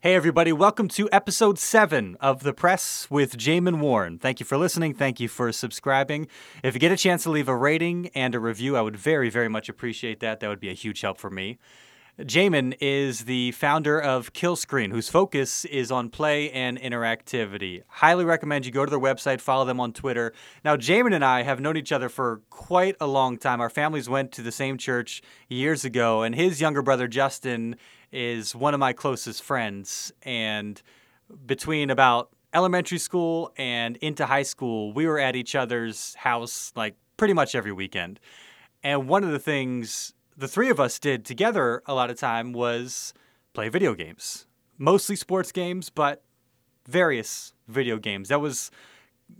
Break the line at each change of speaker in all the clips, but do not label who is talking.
Hey, everybody, welcome to episode seven of The Press with Jamin Warren. Thank you for listening. Thank you for subscribing. If you get a chance to leave a rating and a review, I would very, very much appreciate that. That would be a huge help for me. Jamin is the founder of Kill Screen, whose focus is on play and interactivity. Highly recommend you go to their website, follow them on Twitter. Now, Jamin and I have known each other for quite a long time. Our families went to the same church years ago, and his younger brother, Justin, is one of my closest friends. And between about elementary school and into high school, we were at each other's house like pretty much every weekend. And one of the things the three of us did together a lot of time was play video games, mostly sports games, but various video games. That was,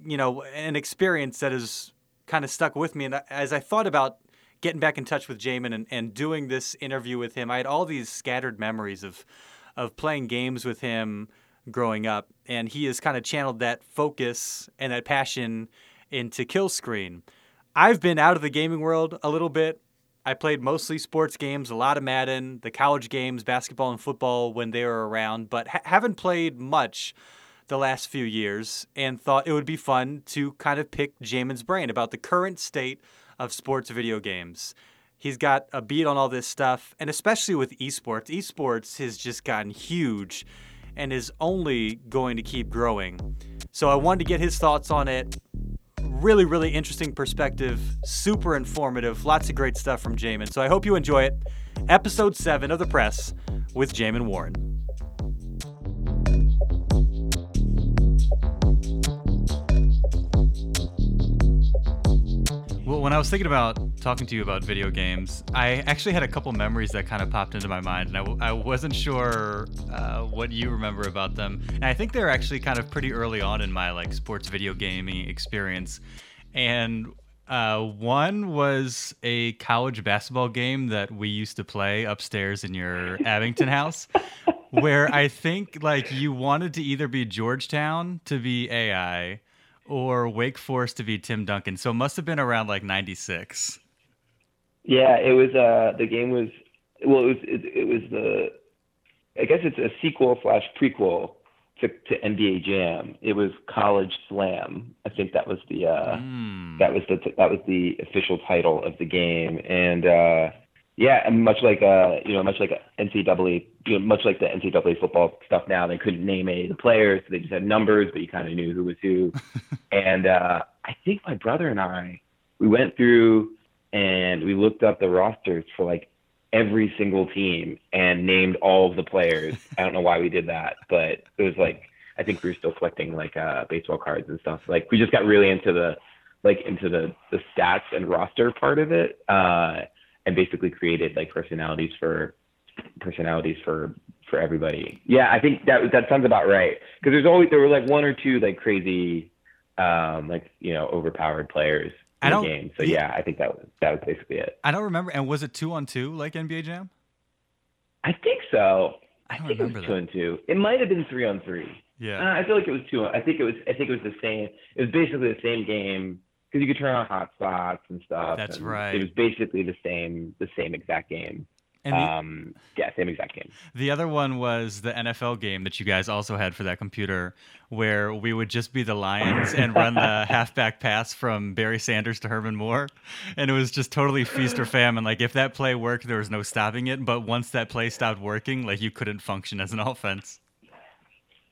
you know, an experience that has kind of stuck with me. And as I thought about getting back in touch with Jamin and, and doing this interview with him, I had all these scattered memories of of playing games with him growing up, and he has kind of channeled that focus and that passion into Kill Screen. I've been out of the gaming world a little bit. I played mostly sports games, a lot of Madden, the college games, basketball and football when they were around, but ha- haven't played much the last few years and thought it would be fun to kind of pick Jamin's brain about the current state of sports video games. He's got a beat on all this stuff, and especially with esports. Esports has just gotten huge and is only going to keep growing. So I wanted to get his thoughts on it. Really, really interesting perspective, super informative, lots of great stuff from Jamin. So I hope you enjoy it. Episode 7 of The Press with Jamin Warren. When I was thinking about talking to you about video games, I actually had a couple memories that kind of popped into my mind, and I wasn't sure uh, what you remember about them. And I think they're actually kind of pretty early on in my like sports video gaming experience. And uh, one was a college basketball game that we used to play upstairs in your Abington house, where I think like you wanted to either be Georgetown to be AI or Wake Forest to be Tim Duncan. So it must have been around like 96.
Yeah, it was uh the game was well it was it, it was the I guess it's a sequel slash prequel to, to NBA Jam. It was College Slam. I think that was the uh
Mm.
that was the that was the official title of the game and uh yeah, and much like uh you know much like NCAA you know much like the NCAA football stuff now they couldn't name any of the players so they just had numbers but you kind of knew who was who and uh I think my brother and I we went through and we looked up the rosters for like every single team and named all of the players. I don't know why we did that, but it was like I think we were still collecting like uh baseball cards and stuff. Like we just got really into the like into the the stats and roster part of it. Uh and basically created like personalities for personalities for for everybody. Yeah, I think that that sounds about right. Because there's always there were like one or two like crazy um like you know overpowered players in the
don't-
game. So yeah, I think that was that was basically it.
I don't remember. And was it two on two like NBA Jam?
I think so.
I don't
think it was
remember
two
that.
and two. It might have been three on three.
Yeah.
Uh, I feel like it was two. I think it was. I think it was the same. It was basically the same game because you could turn on hotspots and stuff.
That's
and
right.
It was basically the same, the same exact game.
and the,
um, yeah, same exact game.
the other one was the NFL game that you guys also had for that computer, where we would just be the Lions and run the halfback pass from Barry Sanders to Herman Moore, and it was just totally feast or famine. Like if that play worked, there was no stopping it. But once that play stopped working, like you couldn't function as an offense.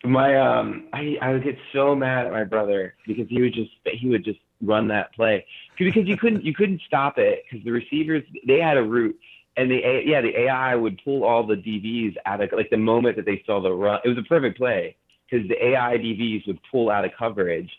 My um, I I would get so mad at my brother because he would just he would just run that play. Because you couldn't you couldn't stop it because the receivers they had a route and the yeah the AI would pull all the DBs out of like the moment that they saw the run it was a perfect play because the AI DBs would pull out of coverage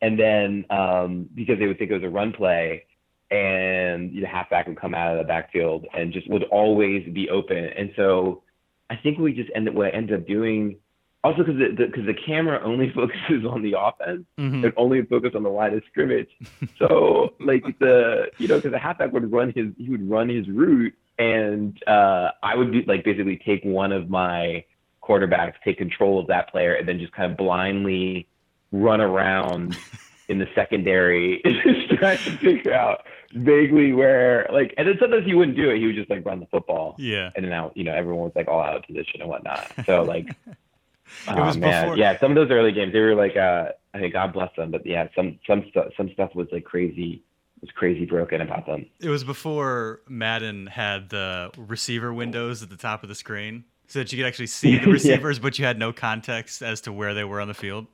and then um because they would think it was a run play and the halfback would come out of the backfield and just would always be open. And so I think we just ended what I ended up doing also because the because the, camera only focuses on the offense
Mhm.
and only focus on the line of scrimmage. So like the you know because the halfback would run his he would run his route and uh, I would do, like basically take one of my quarterbacks, take control of that player, and then just kind of blindly run around in the secondary, just trying to figure out vaguely where like and then sometimes he wouldn't do it. He would just like run the football
Yeah.
and then now you know everyone was like all out of position and whatnot. So like oh, was man. Before... Yeah, some of those early games, they were like, uh, I think God bless them, but yeah, some some stuff some stuff was like crazy was crazy broken about them.
It was before Madden had the receiver windows at the top of the screen, so that you could actually see the receivers, yeah. but you had no context as to where they were on the field.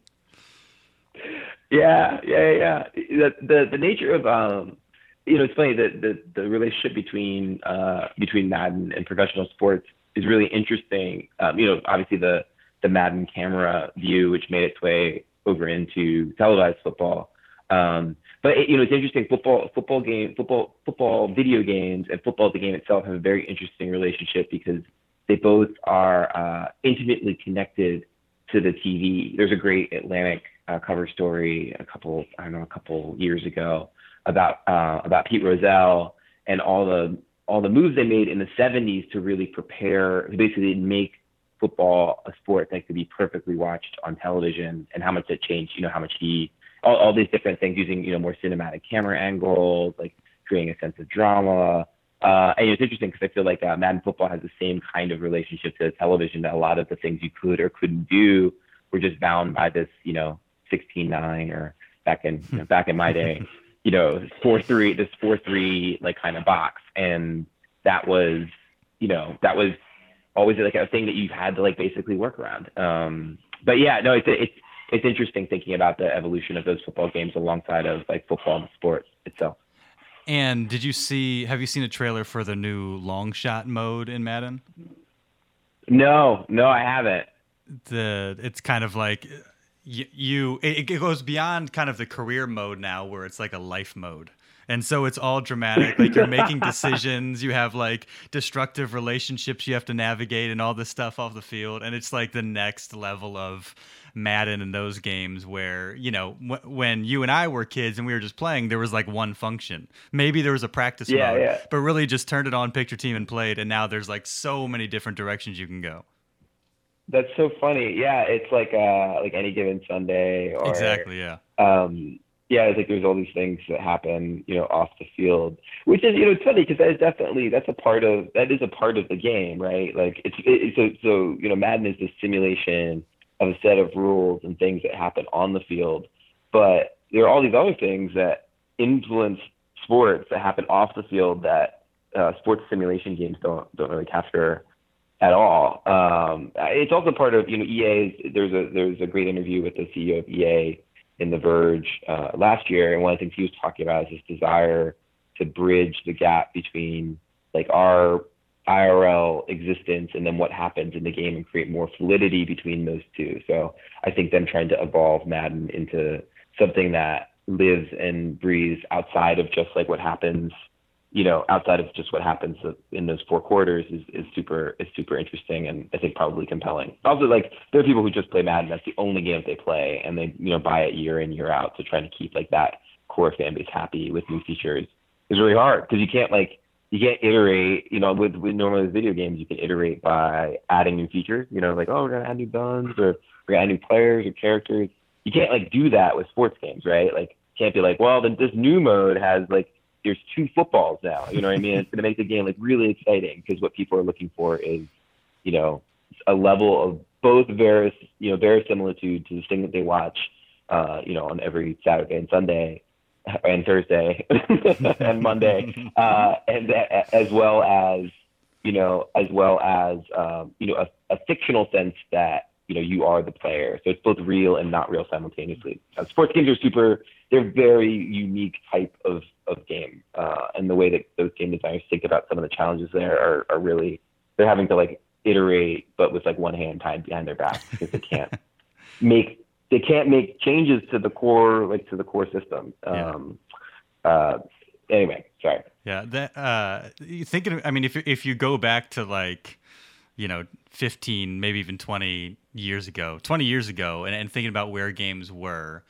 Yeah, yeah, yeah. The the, the nature of um, you know, it's funny that the the relationship between uh between Madden and professional sports is really interesting. Um, you know, obviously the the Madden camera view, which made its way over into televised football. Um, but it, you know, it's interesting. Football, football game, football, football video games, and football the game itself have a very interesting relationship because they both are uh, intimately connected to the TV. There's a great Atlantic uh, cover story a couple, I don't know, a couple years ago about uh, about Pete Rozelle and all the all the moves they made in the 70s to really prepare, to basically make football a sport that could be perfectly watched on television, and how much it changed. You know, how much he all, all these different things using you know more cinematic camera angles, like creating a sense of drama. Uh, and it's interesting because I feel like uh, Madden football has the same kind of relationship to television that a lot of the things you could or couldn't do were just bound by this, you know, 16-9 or back in you know, back in my day, you know, four three this four three like kind of box, and that was, you know, that was always like a thing that you've had to like basically work around. Um, but yeah, no, it's it's it's interesting thinking about the evolution of those football games alongside of like football and sports itself.
And did you see? Have you seen a trailer for the new long shot mode in Madden?
No, no, I haven't.
The it's kind of like you, you it, it goes beyond kind of the career mode now, where it's like a life mode and so it's all dramatic like you're making decisions you have like destructive relationships you have to navigate and all this stuff off the field and it's like the next level of Madden and those games where you know w- when you and I were kids and we were just playing, there was like one function. Maybe there was a practice
yeah,
mode,
yeah.
but really just turned it on, picked your team, and played. And now there's like so many different directions you can go.
That's so funny. Yeah, it's like uh like any given Sunday. Or,
exactly. Yeah.
Um, yeah, I think there's all these things that happen, you know, off the field, which is, you know, it's funny because that is definitely that's a part of that is a part of the game, right? Like it's, it's so so you know, Madden is the simulation of a set of rules and things that happen on the field. But there are all these other things that influence sports that happen off the field that uh, sports simulation games don't don't really capture at all. Um, it's also part of you know EA. There's a there's a great interview with the CEO of EA in The Verge uh, last year, and one of the things he was talking about is this desire to bridge the gap between like our IRL existence and then what happens in the game and create more fluidity between those two. So I think them trying to evolve Madden into something that lives and breathes outside of just like what happens, you know, outside of just what happens in those four quarters is, is super is super interesting and I think probably compelling. Also, like there are people who just play Madden. That's the only game they play, and they you know buy it year in year out to try to keep like that core fan base happy with new features. Is really hard because you can't like you can't iterate, you know, with, with normally with video games, you can iterate by adding new features, you know, like, oh, we're to add new guns or we're to add new players or characters. You can't like do that with sports games, right? Like, can't be like, well, then this new mode has like, there's two footballs now, you know what I mean? It's going to make the game like really exciting because what people are looking for is, you know, a level of both very, you know, verisimilitude to the thing that they watch, uh, you know, on every Saturday and Sunday and Thursday and Monday, uh, and as well as you know, as well as um, you know, a, a, fictional sense that you know you are the player. So it's both real and not real simultaneously. Uh, sports games are super. They're very unique type of of game, uh, and the way that those game designers think about some of the challenges there are, are really they're having to like iterate, but with like one hand tied behind their back because they can't make they can't make changes to the core like to the core system. Um, yeah. uh, anyway, sorry.
Yeah, that uh, thinking. I mean, if if you go back to like, you know, fifteen, maybe even twenty years ago, twenty years ago, and, and thinking about where games were,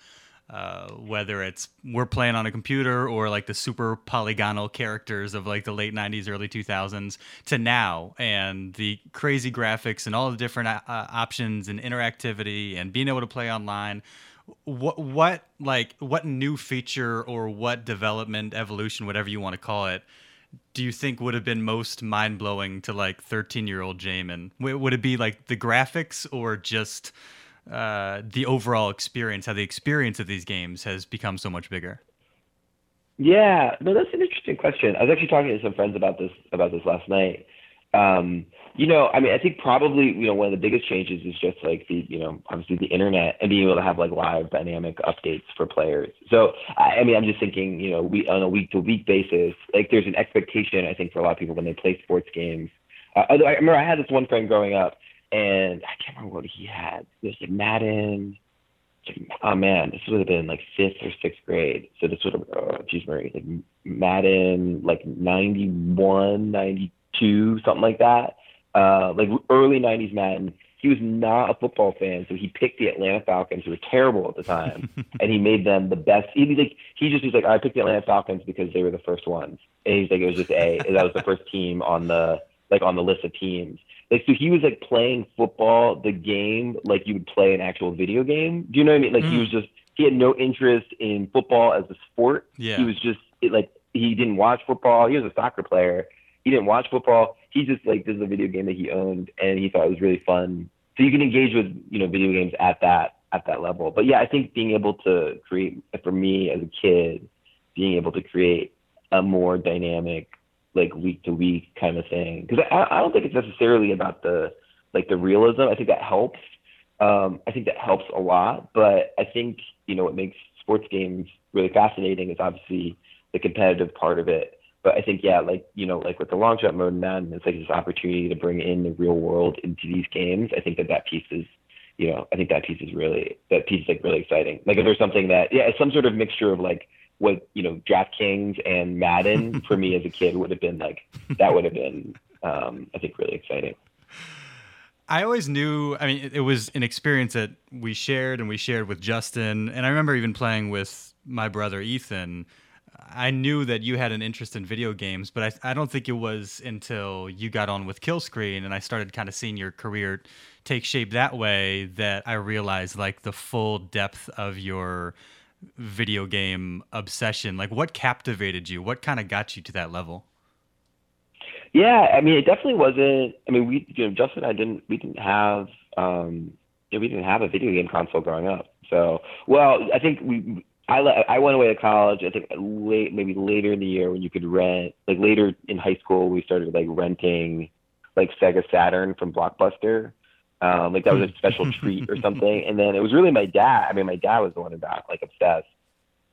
uh, whether it's we're playing on a computer or like the super polygonal characters of like the late 90s early 2000s to now and the crazy graphics and all the different uh, options and interactivity and being able to play online what what like what new feature or what development evolution whatever you want to call it do you think would have been most mind blowing to like 13 year old Jamin? Would it be like the graphics or just uh, the overall experience, how the experience of these games has become so much bigger?
Yeah, no, that's an interesting question. I was actually talking to some friends about this about this last night. Um, you know, I mean, I think probably you know one of the biggest changes is just like the you know obviously the internet and being able to have like live dynamic updates for players. So I, I mean, I'm just thinking you know we on a week to week basis, like there's an expectation I think for a lot of people when they play sports games. Uh, although I remember I had this one friend growing up, and I can't remember what he had. It was like Madden oh man, this would have been like fifth or sixth grade. So this would have, oh, geez, Murray, like Madden, like 91, 92, something like that. Uh, like early 90s Madden. He was not a football fan, so he picked the Atlanta Falcons, who were terrible at the time, and he made them the best. He like he just was like, I picked the Atlanta Falcons because they were the first ones, and he's like, it was just a that was the first team on the like on the list of teams. Like so he was like playing football, the game, like you would play an actual video game. Do you know what I mean? Like mm. he was just he had no interest in football as a sport.
Yeah.
He was just it, like he didn't watch football. He was a soccer player. He didn't watch football. He just like this is a video game that he owned and he thought it was really fun. So you can engage with, you know, video games at that at that level. But yeah, I think being able to create for me as a kid, being able to create a more dynamic like week to week kind of thing. Because I, I don't think it's necessarily about the like the realism. I think that helps. Um, I think that helps a lot. But I think you know what makes sports games really fascinating is obviously the competitive part of it. But I think yeah, like you know, like with the long shot mode and Madden, it's like this opportunity to bring in the real world into these games. I think that that piece is you know, I think that piece is really that piece is like really exciting. Like if there's something that yeah, it's some sort of mixture of like what you know DraftKings and Madden for me as a kid would have been like that would have been um, I think really exciting.
I always knew. I mean, it, was an experience that we shared and we shared with Justin, and I remember even playing with my brother Ethan. I knew that you had an interest in video games, but I, I don't think it was until you got on with Kill Screen and I started kind of seeing your career take shape that way that I realized like the full depth of your video game obsession? Like, what captivated you? What kind of got you to that level?
Yeah, I mean, it definitely wasn't. I mean, we, you know, Justin and I didn't, we didn't have, um, you know, we didn't have a video game console growing up. So, well, I think we, I, I went away to college. I think late, maybe later in the year when you could rent, like later in high school, we started like renting, like Sega Saturn from Blockbuster. Um, like that was a special treat or something. And then it was really my dad. I mean, my dad was the one who got like obsessed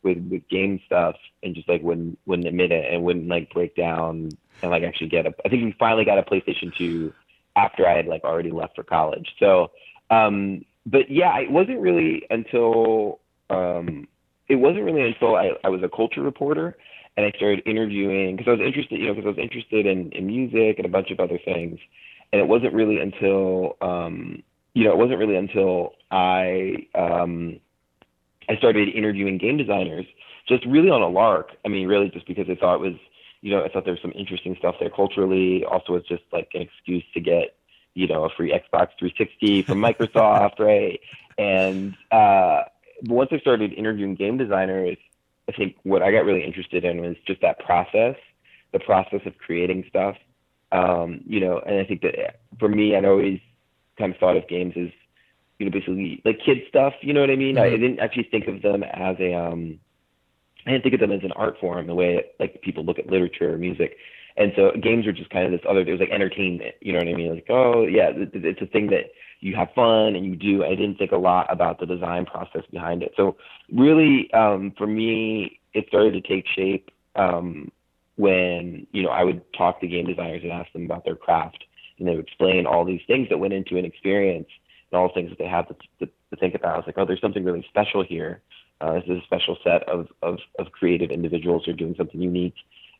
with with game stuff and just like wouldn't wouldn't admit it and wouldn't like break down and like actually get a. I think we finally got a PlayStation Two after I had like already left for college. So, um, but yeah, it wasn't really until um, it wasn't really until I, I was a culture reporter and I started interviewing because I was interested, you know, because I was interested in, in music and a bunch of other things and it wasn't really until um, you know it wasn't really until I um, I started interviewing game designers, just really on a lark. I mean, really just because I thought it was you know I thought there was some interesting stuff there culturally. Also, it's just like an excuse to get you know a free Xbox 360 from Microsoft, right? And uh, once I started interviewing game designers, I think what I got really interested in was just that process, the process of creating stuff um, you know, and I think that for me, I'd always kind of thought of games as, you know, basically like kid stuff. You know what I mean? Mm-hmm. I, didn't actually think of them as a, um, I didn't think of them as an art form the way like people look at literature or music. And so games are just kind of this other, it was like entertainment, you know what I mean? Like, oh yeah, it's a thing that you have fun and you do. I didn't think a lot about the design process behind it. So really, um, for me, it started to take shape, um, when you know I would talk to game designers and ask them about their craft, and they would explain all these things that went into an experience and all the things that they had to, to, to think about. I was like, oh, there's something really special here. Uh, this is a special set of, of, of creative individuals who are doing something unique.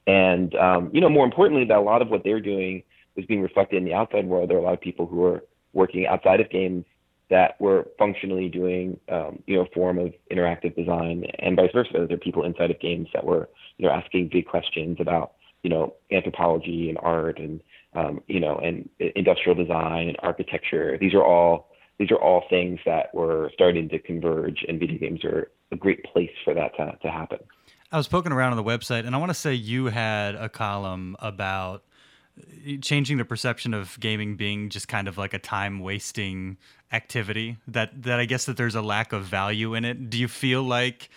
And, um, you know, more importantly, that a lot of what they're doing was being reflected in the outside world. There are a lot of people who are working outside of games that were functionally doing, um, you know, a form of interactive design and vice versa. There are people inside of games that were, you know, asking big questions about, you know, anthropology and art and, um, you know, and industrial design and architecture. These are all these are all things that were starting to converge, and video games are a great place for that to, to happen.
I was poking around on the website, and I want to say you had a column about changing the perception of gaming being just kind of like a time wasting activity that that I guess that there's a lack of value in it. Do you feel like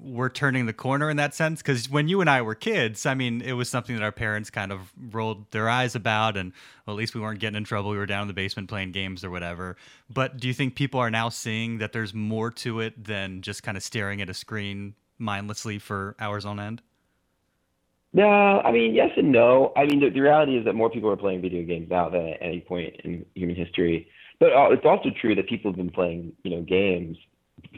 we're turning the corner in that sense because when you and I were kids, I mean, it was something that our parents kind of rolled their eyes about, and well, at least we weren't getting in trouble. We were down in the basement playing games or whatever. But do you think people are now seeing that there's more to it than just kind of staring at a screen mindlessly for hours on end?
No, I mean, yes and no. I mean, the, the reality is that more people are playing video games now than at any point in human history. But uh, it's also true that people have been playing, you know, games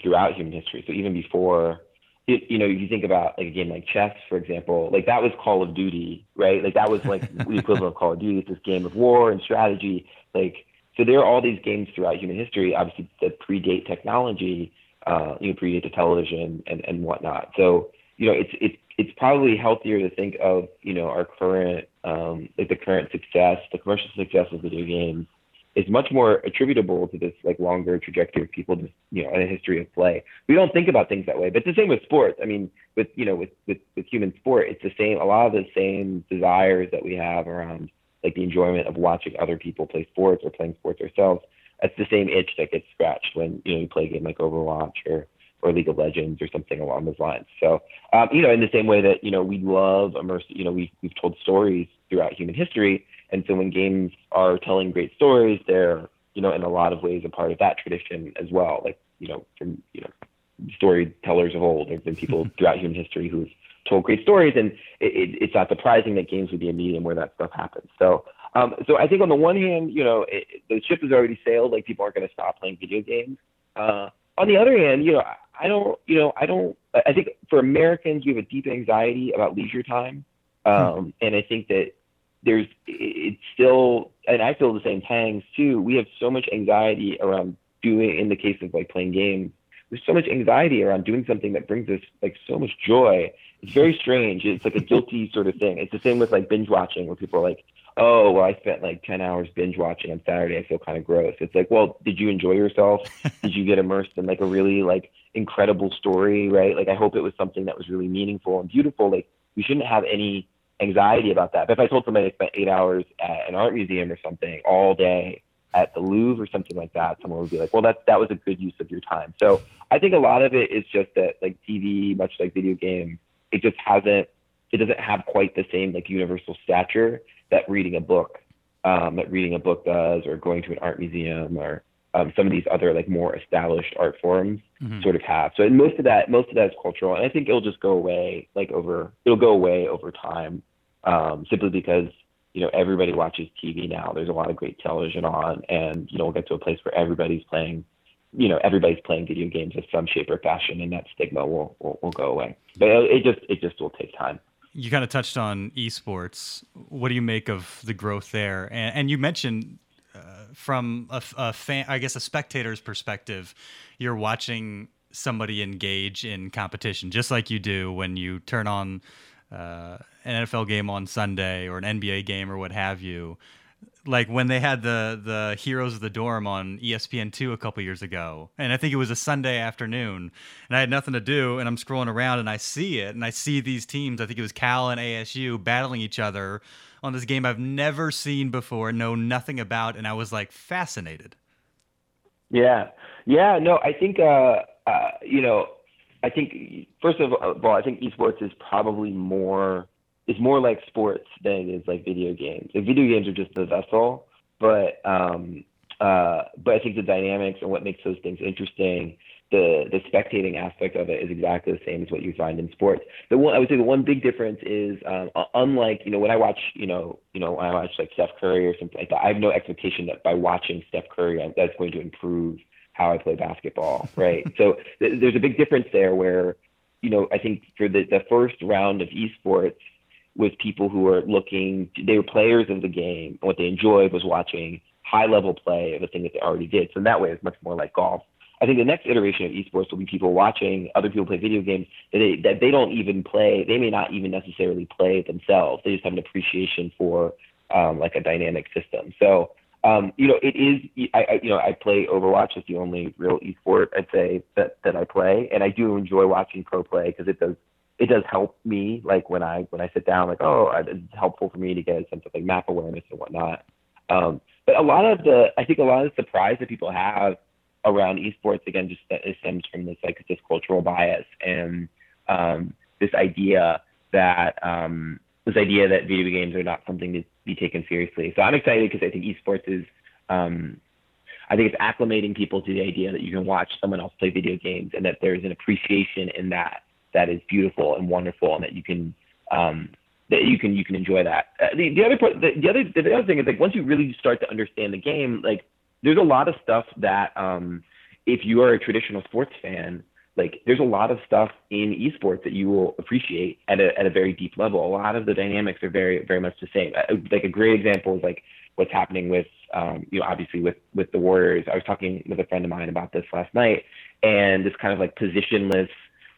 throughout human history. So even before, it, you know, if you think about like a game like chess, for example, like that was Call of Duty, right? Like that was like the equivalent of Call of Duty. It's this game of war and strategy. Like, so there are all these games throughout human history, obviously that predate technology, uh, you know, predate the television and, and whatnot. So, you know, it's, it's, it's probably healthier to think of, you know, our current, um, like the current success, the commercial success of video games is much more attributable to this like longer trajectory of people just you know in a history of play. We don't think about things that way, but it's the same with sports. I mean, with you know with with with human sport, it's the same. A lot of the same desires that we have around like the enjoyment of watching other people play sports or playing sports ourselves. That's the same itch that gets scratched when you know you play a game like Overwatch or or League of Legends or something along those lines. So, um, you know, in the same way that you know we love immersive, you know, we we've told stories throughout human history, and so when games are telling great stories, they're you know in a lot of ways a part of that tradition as well. Like you know from you know storytellers of old, there've been people throughout human history who've told great stories, and it, it, it's not surprising that games would be a medium where that stuff happens. So. Um, so I think on the one hand, you know, it, the ship has already sailed. Like people aren't going to stop playing video games. Uh, on the other hand, you know, I don't, you know, I don't. I think for Americans, we have a deep anxiety about leisure time, hmm. um, and I think that there's it's still and I feel the same pangs too. We have so much anxiety around doing in the case of like playing games. There's so much anxiety around doing something that brings us like so much joy. It's very strange. It's like a guilty sort of thing. It's the same with like binge watching where people are like, Oh, well I spent like ten hours binge watching on Saturday, I feel kinda gross. It's like, well, did you enjoy yourself? did you get immersed in like a really like incredible story, right? Like I hope it was something that was really meaningful and beautiful. Like we shouldn't have any anxiety about that. But if I told somebody I spent eight hours at an art museum or something all day at the Louvre or something like that, someone would be like, well, that, that was a good use of your time. So I think a lot of it is just that like TV, much like video games, it just hasn't, it doesn't have quite the same like universal stature that reading a book, um, that reading a book does or going to an art museum or um, some of these other like more established art forms mm-hmm. sort of have. So most of that, most of that is cultural, and I think it'll just go away like over. It'll go away over time um, simply because you know everybody watches TV now. There's a lot of great television on, and you know we'll get to a place where everybody's playing, you know, everybody's playing video games in some shape or fashion, and that stigma will will, will go away. But it just it just will take time.
You kind of touched on esports. What do you make of the growth there? And, and you mentioned from a, a fan, I guess, a spectator's perspective, you're watching somebody engage in competition, just like you do when you turn on uh, an NFL game on Sunday or an NBA game or what have you. Like when they had the the Heroes of the Dorm on ESPN two a couple years ago, and I think it was a Sunday afternoon, and I had nothing to do, and I'm scrolling around and I see it, and I see these teams. I think it was Cal and ASU battling each other on this game I've never seen before, know nothing about, and I was like fascinated.
Yeah, yeah, no, I think uh, uh, you know I think first of all, I think esports is probably more is more like sports than it is like video games. Like video games are just the vessel, but um, uh, but I think the dynamics and what makes those things interesting, the the spectating aspect of it is exactly the same as what you find in sports. The one I would say the one big difference is um, unlike you know when I watch you know you know when I watch like Steph Curry or something like that, I have no expectation that by watching Steph Curry that's going to improve how I play basketball, right? so th- there's a big difference there where, you know, I think for the, the first round of esports was people who were looking, they were players of the game. And what they enjoyed was watching high level play of a thing that they already did. So in that way, it's much more like golf. I think the next iteration of esports will be people watching other people play video games that they, that they don't even play. They may not even necessarily play themselves. They just have an appreciation for um, like a dynamic system. So um, you know, it is. I, I, you know, I play Overwatch. It's the only real esport I'd say that that I play, and I do enjoy watching pro play because it does it does help me like when I when I sit down like oh it's helpful for me to get a sense of like map awareness and whatnot. Um, but a lot of the I think a lot of the surprise that people have around esports again just stems from this like this cultural bias and um, this idea that um, this idea that video games are not something to be taken seriously. So I'm excited because I think esports is um, I think it's acclimating people to the idea that you can watch someone else play video games and that there's an appreciation in that that is beautiful and wonderful, and that you can um, that you can you can enjoy that. Uh, the, the other part, the, the other the other thing is like once you really start to understand the game, like there's a lot of stuff that um, if you are a traditional sports fan, like there's a lot of stuff in esports that you will appreciate at a at a very deep level. A lot of the dynamics are very very much the same. Like a great example is like what's happening with um, you know obviously with with the Warriors. I was talking with a friend of mine about this last night, and this kind of like positionless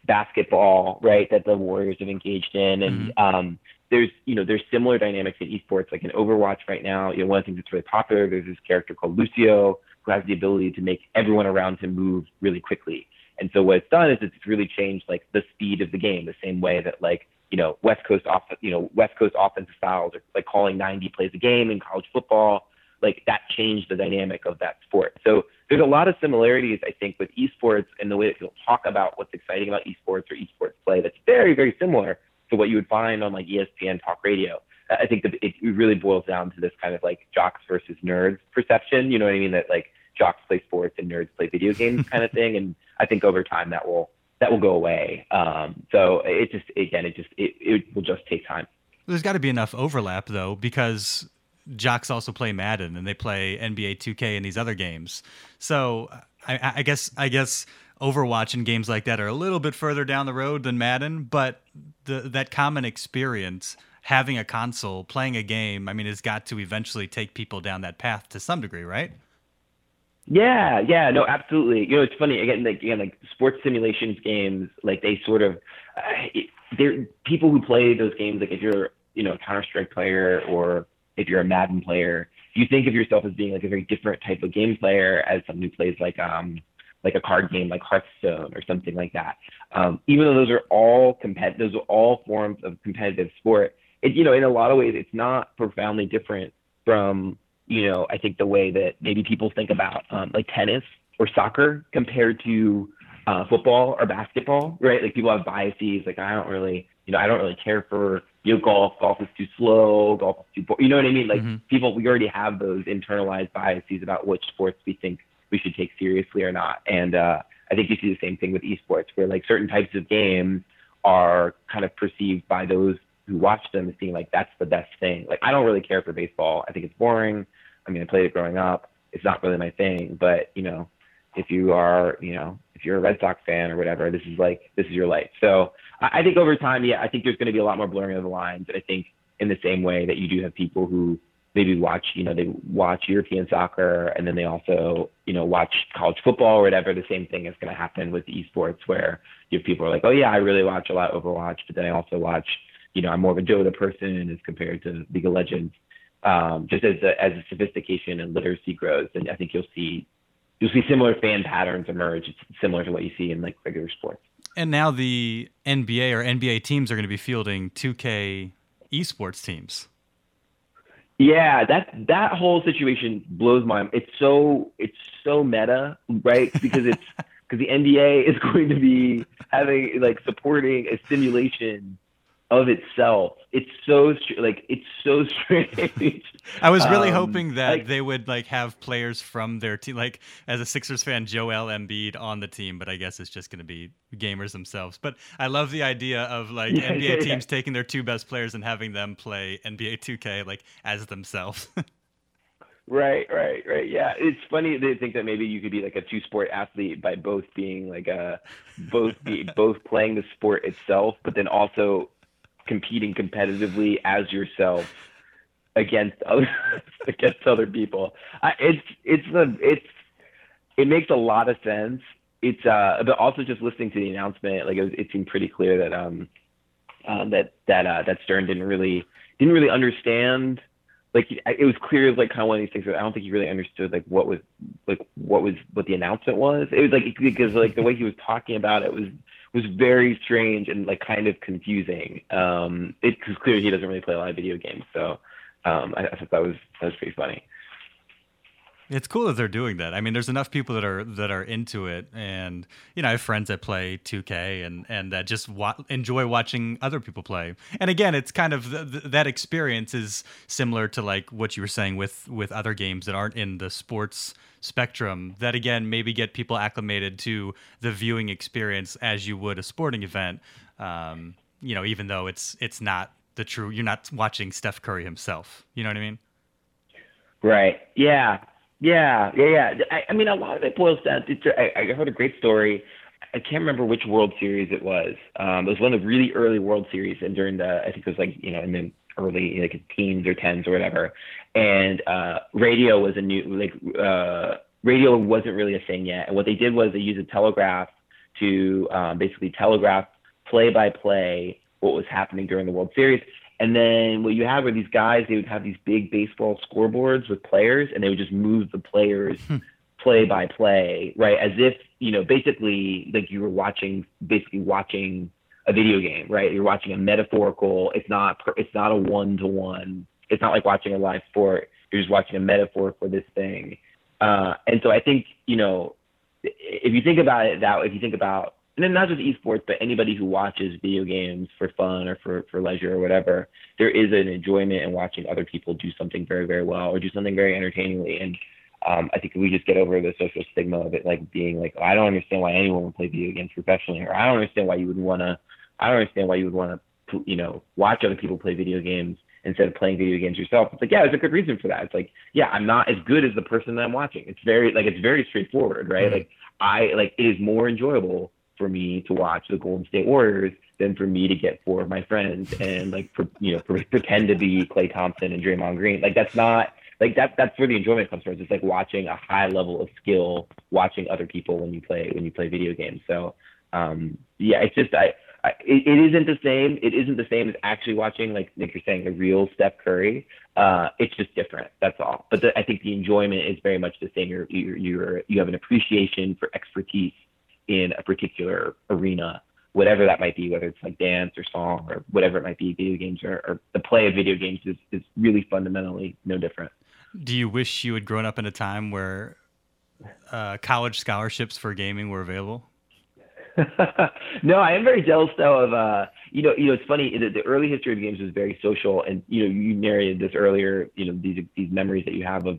basketball, right, that the Warriors have engaged in, and mm-hmm. um, there's you know there's similar dynamics in esports. Like in Overwatch right now, you know one of the things that's really popular. There's this character called Lucio who has the ability to make everyone around him move really quickly. And so what it's done is it's really changed like the speed of the game, the same way that like you know West Coast off you know West Coast offensive styles are like calling 90 plays a game in college football. Like that changed the dynamic of that sport. So there's a lot of similarities, I think, with esports and the way that people talk about what's exciting about esports or esports play. That's very, very similar to what you would find on like ESPN talk radio. I think that it really boils down to this kind of like jocks versus nerds perception. You know what I mean? That like jocks play sports and nerds play video games kind of thing. And I think over time that will that will go away. Um, so it just again, it just it, it will just take time.
There's got to be enough overlap though, because jocks also play Madden and they play NBA 2K and these other games. So I, I guess I guess Overwatch and games like that are a little bit further down the road than Madden, but the that common experience having a console, playing a game, I mean, has got to eventually take people down that path to some degree, right?
Yeah, yeah, no, absolutely. You know, it's funny again, like again, like sports simulations games, like they sort of, uh, people who play those games. Like if you're, you know, a Counter Strike player or if you're a Madden player, you think of yourself as being like a very different type of game player as someone who plays like um like a card game like Hearthstone or something like that. Um, even though those are all compet, those are all forms of competitive sport. It, you know, in a lot of ways, it's not profoundly different from, you know, I think the way that maybe people think about um, like tennis or soccer compared to uh, football or basketball, right? Like people have biases. Like I don't really, you know, I don't really care for you know golf. Golf is too slow. Golf is too, bo-. you know what I mean? Like mm-hmm. people, we already have those internalized biases about which sports we think we should take seriously or not. And uh, I think you see the same thing with esports, where like certain types of games are kind of perceived by those who watch them as being like that's the best thing. Like I don't really care for baseball. I think it's boring. I mean, I played it growing up. It's not really my thing. But you know, if you are, you know, if you're a Red Sox fan or whatever, this is like this is your life. So I, I think over time, yeah, I think there's going to be a lot more blurring of the lines. I think in the same way that you do have people who maybe watch, you know, they watch European soccer and then they also, you know, watch college football or whatever. The same thing is going to happen with esports where you have people are like, oh yeah, I really watch a lot Overwatch, but then I also watch, you know, I'm more of a Dota person as compared to League of Legends. Um, just as the, as the sophistication and literacy grows, and I think you'll see you'll see similar fan patterns emerge. It's similar to what you see in like regular sports.
And now the NBA or NBA teams are going to be fielding 2K esports teams.
Yeah, that that whole situation blows my. It's so it's so meta, right? Because it's because the NBA is going to be having like supporting a simulation of itself. It's so like it's so strange.
I was really um, hoping that like, they would like have players from their team, like as a Sixers fan, Joel Embiid on the team. But I guess it's just going to be gamers themselves. But I love the idea of like yeah, NBA yeah, teams yeah. taking their two best players and having them play NBA 2K like as themselves.
Right, right, right. Yeah, it's funny they think that maybe you could be like a two-sport athlete by both being like a both be both playing the sport itself, but then also competing competitively as yourself against other against other people. I, it's it's the it's it makes a lot of sense. It's uh, but also just listening to the announcement, like it, was, it seemed pretty clear that um, um that that uh, that Stern didn't really didn't really understand. Like it was clear, like kind of one of these things. That I don't think he really understood like what was like what was what the announcement was. It was like because like the way he was talking about it was was very strange and like kind of confusing. Um, it because clearly he doesn't really play a lot of video games, so um, I, I thought that was that was pretty funny.
It's cool that they're doing that. I mean, there's enough people that are that are into it, and you know, I have friends that play 2K and and that just wa- enjoy watching other people play. And again, it's kind of th- that experience is similar to like what you were saying with with other games that aren't in the sports spectrum. That again, maybe get people acclimated to the viewing experience as you would a sporting event. Um, you know, even though it's it's not the true, you're not watching Steph Curry himself. You know what I mean?
Right. Yeah. Yeah, yeah, yeah. I, I mean, a lot of it boils down to. I, I heard a great story. I can't remember which World Series it was. Um, it was one of the really early World Series, and during the, I think it was like you know in the early like teens or tens or whatever. And uh, radio was a new like uh, radio wasn't really a thing yet. And what they did was they used a telegraph to um, basically telegraph play by play what was happening during the World Series. And then what you had were these guys, they would have these big baseball scoreboards with players, and they would just move the players
Hmm.
play by play, right? As if, you know, basically like you were watching, basically watching a video game, right? You're watching a metaphorical, it's not, per- it's not a one to one. It's not like watching a live sport. You're just watching a metaphor for this thing. Uh, and so I think, you know, if you think about it that, if you think about and then not just esports, but anybody who watches video games for fun or for, for leisure or whatever, there is an enjoyment in watching other people do something very, very well or do something very entertainingly. And um, I think we just get over the social stigma of it, like being like, I don't understand why anyone would play video games professionally, or I don't understand why you would want to, I don't understand why you would want to, you know, watch other people play video games instead of playing video games yourself. It's like, yeah, there's a good reason for that. It's like, yeah, I'm not as good as the person that I'm watching. It's very, like, it's very straightforward, right?
Mhm.
Like, I, like, it is more enjoyable for me to watch the Golden State Warriors than for me to get four of my friends and like for, you know for, pretend to be Klay Thompson and Draymond Green. Like that's not like that that's where the enjoyment comes from. It's like watching a high level of skill, watching other people when you play when you play video games. So um, yeah, it's just I. I it, it isn't the same. It isn't the same as actually watching, like like you're saying, a real Steph Curry. Uh, it's just different. That's all. But the, I think the enjoyment is very much the same. You're you're, you're you have an appreciation for expertise in a particular arena, whatever that might be, whether it's like dance or song or whatever it might be, video games or, or the play of video games is, is really fundamentally no different.
Do you wish you had grown up in a time where uh, college scholarships for gaming were available?
no, I am very jealous though of uh you know you know it's funny the, the early history of games was very social and you know you narrated this earlier you know these these memories that you have of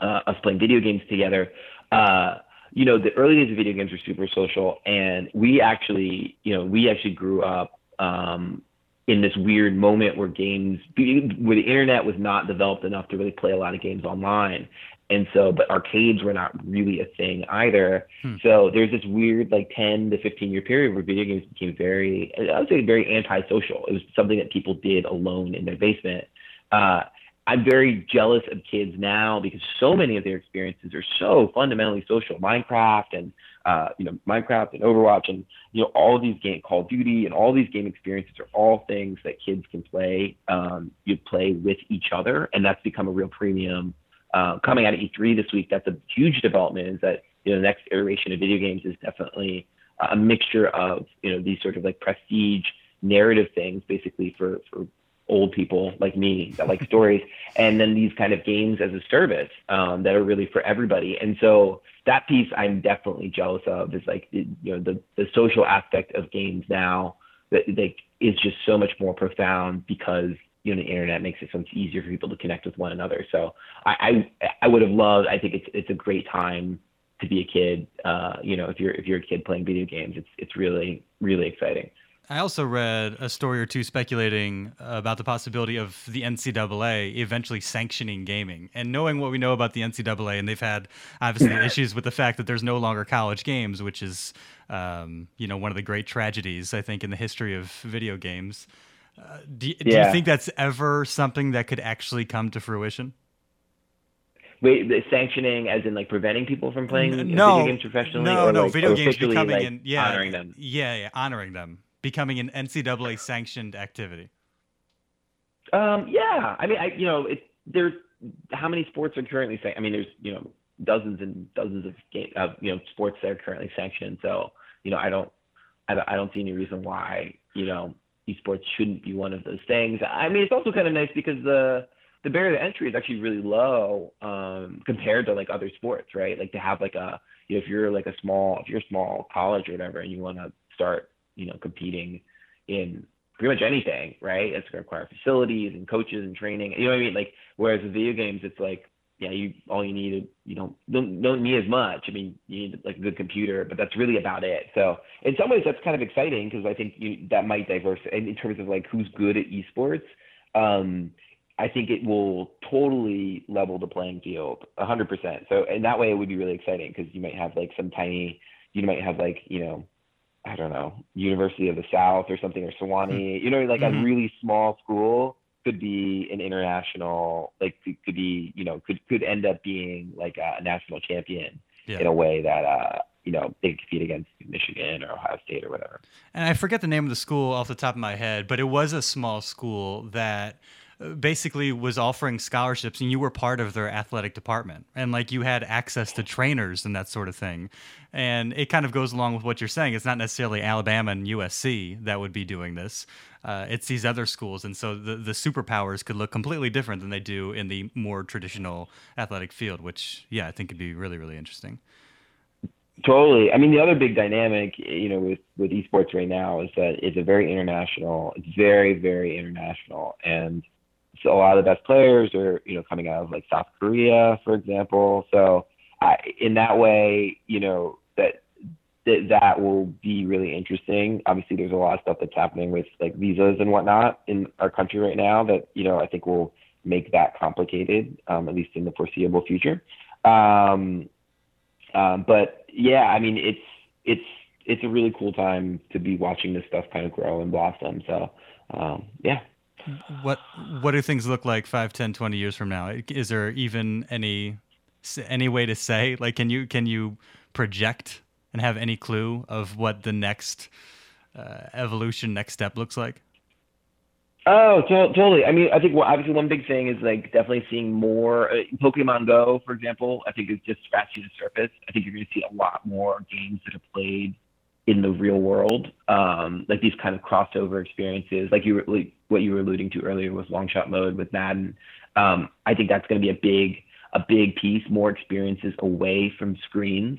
uh, us playing video games together. Uh, you know the early days of video games were super social and we actually you know we actually grew up um, in this weird moment where games where the internet was not developed enough to really play a lot of games online. And so but arcades were not really a thing either.
Hmm.
so there's this weird like 10 to 15 year period where video games became very i would say very antisocial. It was something that people did alone in their basement. Uh, i'm very jealous of kids now because so many of their experiences are so fundamentally social minecraft and uh, you know minecraft and overwatch and you know all these game call of duty and all these game experiences are all things that kids can play um, you play with each other and that's become a real premium uh, coming out of E3 this week, that's a huge development. Is that you know the next iteration of video games is definitely a mixture of you know these sort of like prestige narrative things, basically for for old people like me that like stories, and then these kind of games as a service um, that are really for everybody. And so that piece I'm definitely jealous of is like you know the the social aspect of games now that like is just so much more profound because you know the internet makes it so much easier for people to connect with one another. So I I, I would have loved. I think it's it's a great time to be a kid. Uh, you know, if you're if you're a kid playing video games, it's it's really really exciting.
I also read a story or two speculating about the possibility of the NCAA eventually sanctioning gaming. And knowing what we know about the NCAA, and they've had obviously issues with the fact that there's no longer college games, which is, um, you know, one of the great tragedies I think in the history of video games. Uh, do, do
Yeah.
you think that's ever something that could actually come to fruition?
Wait, sanctioning as in like preventing people from playing
N-
video
no,
games professionally,
No,
or
no,
like
video games becoming
like,
an yeah,
honoring them.
Yeah, yeah, honoring them, becoming an NCAA sanctioned activity.
Um, yeah, I mean, I you know, it there's how many sports are currently saying? I mean, there's you know dozens and dozens of game of you know sports that are currently sanctioned. So you know, I don't I, I don't see any reason why you know esports shouldn't be one of those things. I mean, it's also kind of nice because the the barrier to entry is actually really low um, compared to like other sports, right? Like to have like a you know, if you're like a small if you're a small college or whatever and you want to start you know competing in pretty much anything, right? It's gonna require facilities and coaches and training. You know what I mean? Like whereas with video games, it's like yeah, you all you need you don't don't don't need as much. I mean, you need like a good computer, but that's really about it. So in some ways, that's kind of exciting because I think you, that might diverse in terms of like who's good at esports. Um, I think it will totally level the playing field, hundred percent. So in that way, it would be really exciting because you might have like some tiny, you might have like you know, I don't know, University of the South or something or Sewanee, mm-hmm. you know, like mm-hmm. a really small school could be an international, like could be, you know, could could end up being like a national champion yeah. in a way that uh, you know they compete against Michigan or Ohio State or whatever.
And I forget the name of the school off the top of my head, but it was a small school that basically was offering scholarships and you were part of their athletic department. And like you had access to trainers and that sort of thing. And it kind of goes along with what you're saying. It's not necessarily alabama and usc that would be doing this. Uh, it's these other schools. And so the, the superpowers could look completely different than they do in the more traditional athletic field which yeah i think could be really really interesting.
Totally. I mean, the other big dynamic, you know, with with esports right now is that it's a very international. It's very, very international, and a lot of the best players are you know coming out of like South Korea, for example. So I, in that way, you know that, that that will be really interesting. Obviously, there's a lot of stuff that's happening with like visas and whatnot in our country right now that you know I think will make that complicated, um, at least in the foreseeable future. Um, um, but yeah, I mean it's it's it's a really cool time to be watching this stuff kind of grow and blossom. So um, yeah,
what what do things look like 5 10 20 years from now is there even any any way to say like can you can you project and have any clue of what the next uh, evolution next step looks like
Oh, to- totally. I mean, I think well, obviously one big thing is like definitely seeing more uh, Pokemon Go, for example. I think is just scratching the surface. I think you're going to see a lot more games that are played in the real world, um, like these kind of crossover experiences, like you were, like what you were alluding to earlier with long shot mode with Madden. Um, I think that's going to be a big a big piece, more experiences away from screens.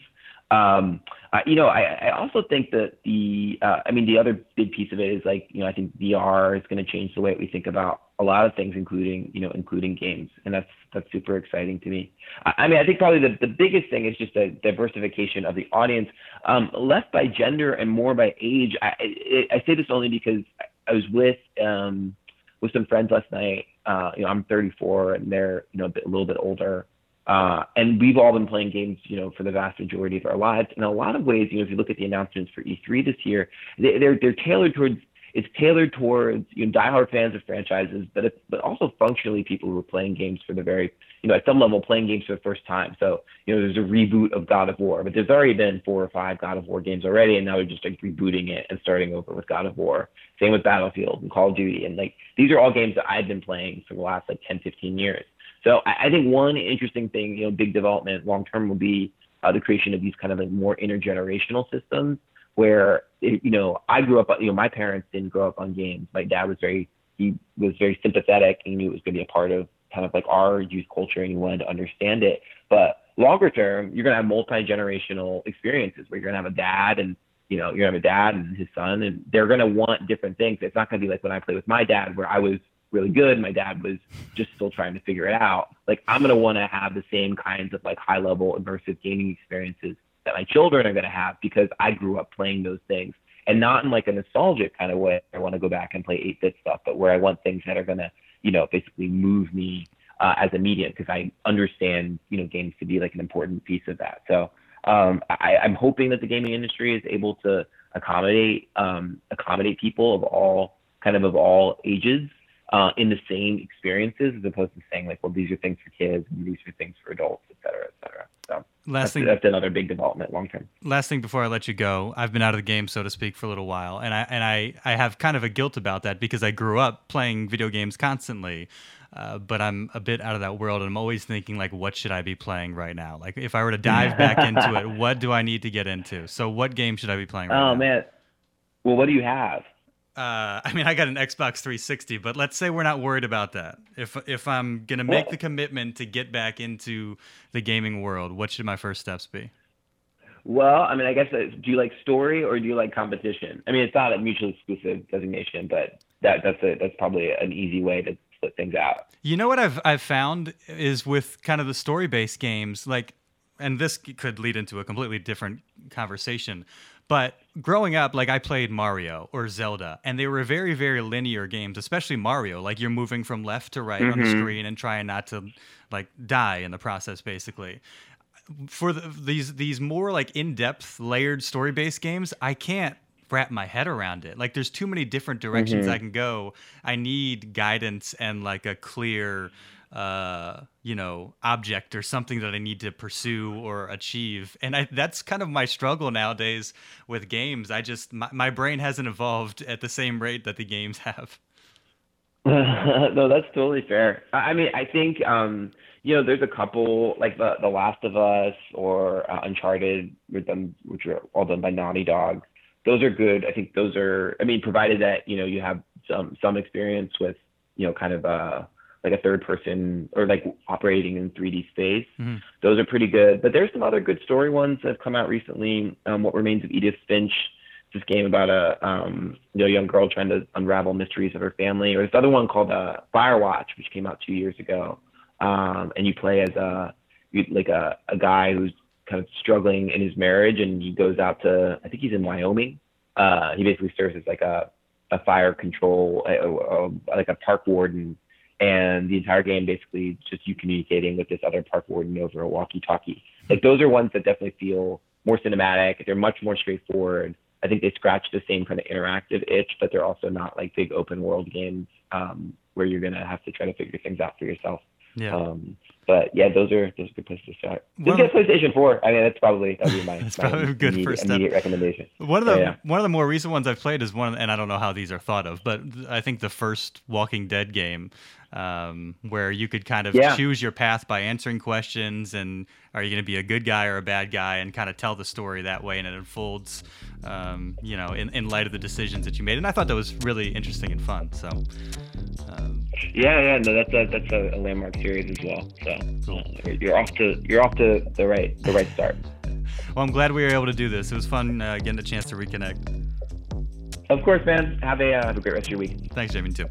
Um, uh, you know, I, I also think that the, uh, I mean, the other big piece of it is like, you know, I think VR is going to change the way we think about a lot of things, including, you know, including games, and that's that's super exciting to me. I, I mean, I think probably the, the biggest thing is just a diversification of the audience, um, less by gender and more by age. I, I, I say this only because I was with um, with some friends last night. Uh, you know, I'm 34 and they're you know a, bit, a little bit older. Uh, and we've all been playing games, you know, for the vast majority of our lives. In a lot of ways, you know, if you look at the announcements for E3 this year, they, they're they're tailored towards it's tailored towards you know diehard fans of franchises, but it's, but also functionally people who are playing games for the very you know at some level playing games for the first time. So you know there's a reboot of God of War, but there's already been four or five God of War games already, and now they're just like rebooting it and starting over with God of War. Same with Battlefield and Call of Duty, and like these are all games that I've been playing for the last like 10, 15 years. So I, I think one interesting thing, you know, big development long term will be uh, the creation of these kind of like more intergenerational systems where it, you know I grew up. You know, my parents didn't grow up on games. My dad was very he was very sympathetic. He knew it was going to be a part of kind of like our youth culture, and he wanted to understand it. But longer term, you're going to have multi generational experiences where you're going to have a dad and you know you're going to have a dad and his son, and they're going to want different things. It's not going to be like when I played with my dad, where I was really good. My dad was just still trying to figure it out. Like I'm gonna want to have the same kinds of like high level immersive gaming experiences that my children are gonna have because I grew up playing those things. And not in like a nostalgic kind of way. I want to go back and play 8-bit stuff, but where I want things that are gonna, you know, basically move me uh, as a medium because I understand, you know, games to be like an important piece of that. So um, I, I'm hoping that the gaming industry is able to accommodate um, accommodate people of all kind of of all ages uh, in the same experiences as opposed to saying like, well, these are things for kids and these are things for adults, et cetera, et cetera. So last that's, thing, that's another big development long term.
Last thing before I let you go, I've been out of the game, so to speak, for a little while, and I and I I have kind of a guilt about that because I grew up playing video games constantly. Uh, but I'm a bit out of that world, and I'm always thinking like, what should I be playing right now? Like, if I were to dive back into it, what do I need to get into? So, what game should I be playing? Right
oh
now?
man, Well, what do you have?
Uh, I mean, I got an Xbox 360, but let's say we're not worried about that. If if I'm gonna make the commitment to get back into the gaming world, what should my first steps be?
Well, I mean, I guess do you like story or do you like competition? I mean, it's not a mutually exclusive designation, but that that's a that's probably an easy way to split things out.
You know what I've I've found is with kind of the story based games, like, and this could lead into a completely different conversation. But growing up, like I played Mario or Zelda, and they were very very linear games, especially Mario. Like you're moving from left to right on the
Mhm.
screen and trying not to like die in the process, basically. For the, these these more like in depth layered story based games, I can't wrap my head around it. Like there's too many different directions
Mhm.
I can go. I need guidance and like a clear uh you know object or something that I need to pursue or achieve. And I that's kind of my struggle nowadays with games. I just my, my brain hasn't evolved at the same rate that the games have.
no, that's totally fair. I mean, I think um, you know, there's a couple like the The Last of Us or uh, Uncharted, with them, which are all done by Naughty Dog. Those are good. I think those are. I mean, provided that you know you have some some experience with you know kind of uh like a third person or like operating in 3D space.
Mhm.
Those are pretty good. But there's some other good story ones that have come out recently. Um, what Remains of Edith Finch this game about a um, you know young girl trying to unravel mysteries of her family. Or this other one called uh, Firewatch, which came out two years ago, um, and you play as a like a, a guy who's kind of struggling in his marriage, and he goes out to I think he's in Wyoming. Uh, he basically serves as like a a fire control, uh, uh, like a park warden, and the entire game basically just you communicating with this other park warden over a walkie-talkie. Like those are ones that definitely feel more cinematic. They're much more straightforward. I think they scratch the same kind of interactive itch, but they're also not like big open world games um, where you're gonna have to try to figure things out for yourself.
Yeah.
Um, but yeah, those are those are good places to start. Just get PlayStation 4. I mean, that's probably that would be my,
That's
my
probably a good
immediate,
first step.
immediate recommendation.
One of the
yeah.
one of the more recent ones I've played is one, and I don't know how these are thought of, but I think the first Walking Dead game, um, where you could kind of
Yeah.
choose your path by answering questions, and are you going to be a good guy or a bad guy, and kind of tell the story that way, and it unfolds, um, you know, in, in light of the decisions that you made, and I thought that was really interesting and fun. So, um,
Yeah, yeah, no, that's a that's a, a landmark series as well. So
Cool.
you're off to you're off to the right the right start.
well, I'm glad we were able to do this. It was fun uh, getting a chance to reconnect.
Of course, man. Have a uh, have a great rest of your week.
Thanks, Jamie, too.